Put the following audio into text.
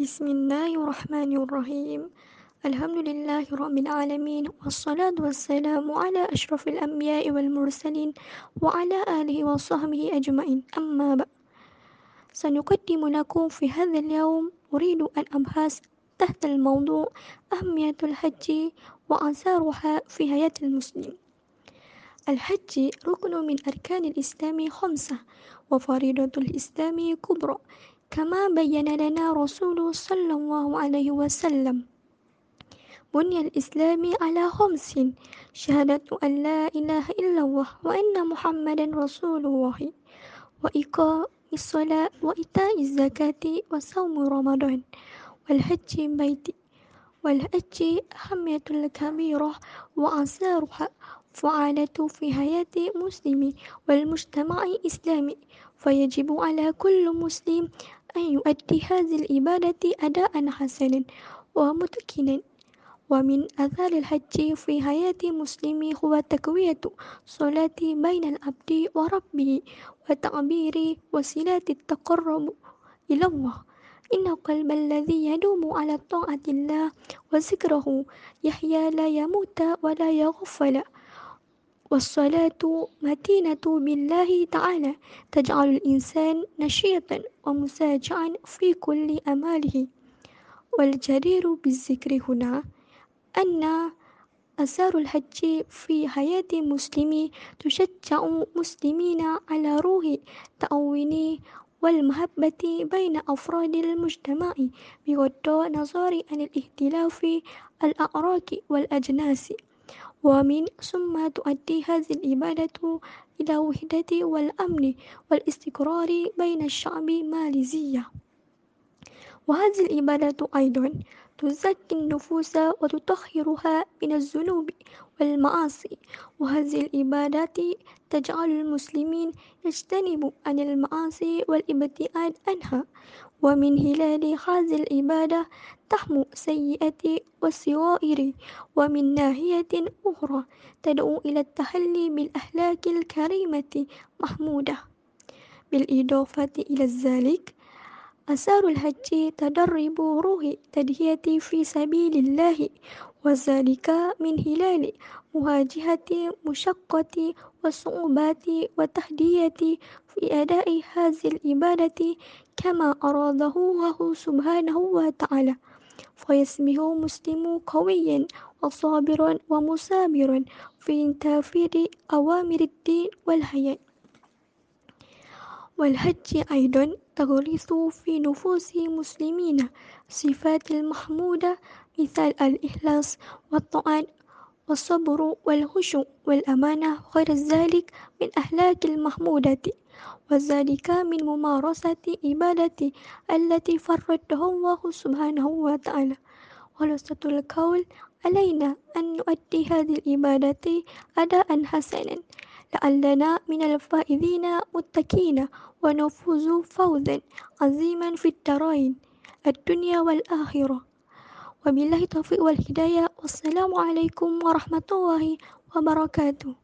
بسم الله الرحمن الرحيم الحمد لله رب العالمين والصلاة والسلام على أشرف الأنبياء والمرسلين وعلى آله وصحبه أجمعين أما بعد سنقدم لكم في هذا اليوم أريد أن أبحث تحت الموضوع أهمية الحج وآثارها في حياة المسلم الحج ركن من أركان الإسلام خمسة وفريضة الإسلام كبرى كما بين لنا رسول صلى الله عليه وسلم. بني الإسلام على خمس شهادة أن لا إله إلا الله وأن محمدا رسول الله وإقام الصلاة وإيتاء الزكاة وصوم رمضان والحج بيتي والحج أهمية الكبيرة وآثارها فعالة في حياة مسلم والمجتمع الإسلامي فيجب على كل مسلم أن يؤدي هذه العبادة أداء حسنا ومتقنا. ومن أثار الحج في حياة المسلم هو تقوية صلاة بين العبد وربه وتعبير وسيلة التقرب إلى الله. إن القلب الذي يدوم على طاعة الله وذكره يحيا لا يموت ولا يغفل. والصلاة متينة بالله تعالى تجعل الإنسان نشيطا ومساجعا في كل أماله. والجدير بالذكر هنا أن أثار الحج في حياة المسلم تشجع مسلمين على روح تأوين والمحبة بين أفراد المجتمع بغض النظر عن الاختلاف الأعراق والأجناس. ومن ثم تؤدي هذه العبادة إلى وحدة والأمن والاستقرار بين الشعب ماليزية. وهذه العبادة أيضا تزكي النفوس وتطهرها من الذنوب والمعاصي. وهذه العبادات تجعل المسلمين يجتنبوا عن المعاصي والابتعاد عنها. ومن هلال هذه العبادة تحمو سيئة والسوائر ومن ناحية أخرى تدعو إلى التحلي بالأخلاق الكريمة محمودة. بالإضافة إلى ذلك أثار الحج تدرب روح تدهية في سبيل الله وذلك من خلال مواجهة مشقة والصعوبات والتحديات في أداء هذه العبادة كما أراده الله سبحانه وتعالى. فيسمه مسلم قويا وصابرا ومثابرا في تنفيذ أوامر الدين والحياة. والحج أيضا تغرس في نفوس المسلمين. صفات المحمودة مثل الإخلاص والطاعة والصبر والخشوع والأمانة غير ذلك من أخلاق المحمودة. وذلك من ممارسة عبادة التي فرضه الله سبحانه وتعالى. خلاصة القول علينا أن نؤدي هذه العبادة أداء حسنا. لعلنا من الفائزين متكين ونفوز فوزا عظيما في الدارين الدنيا والآخرة. وبالله التوفيق والهداية والسلام عليكم ورحمة الله وبركاته.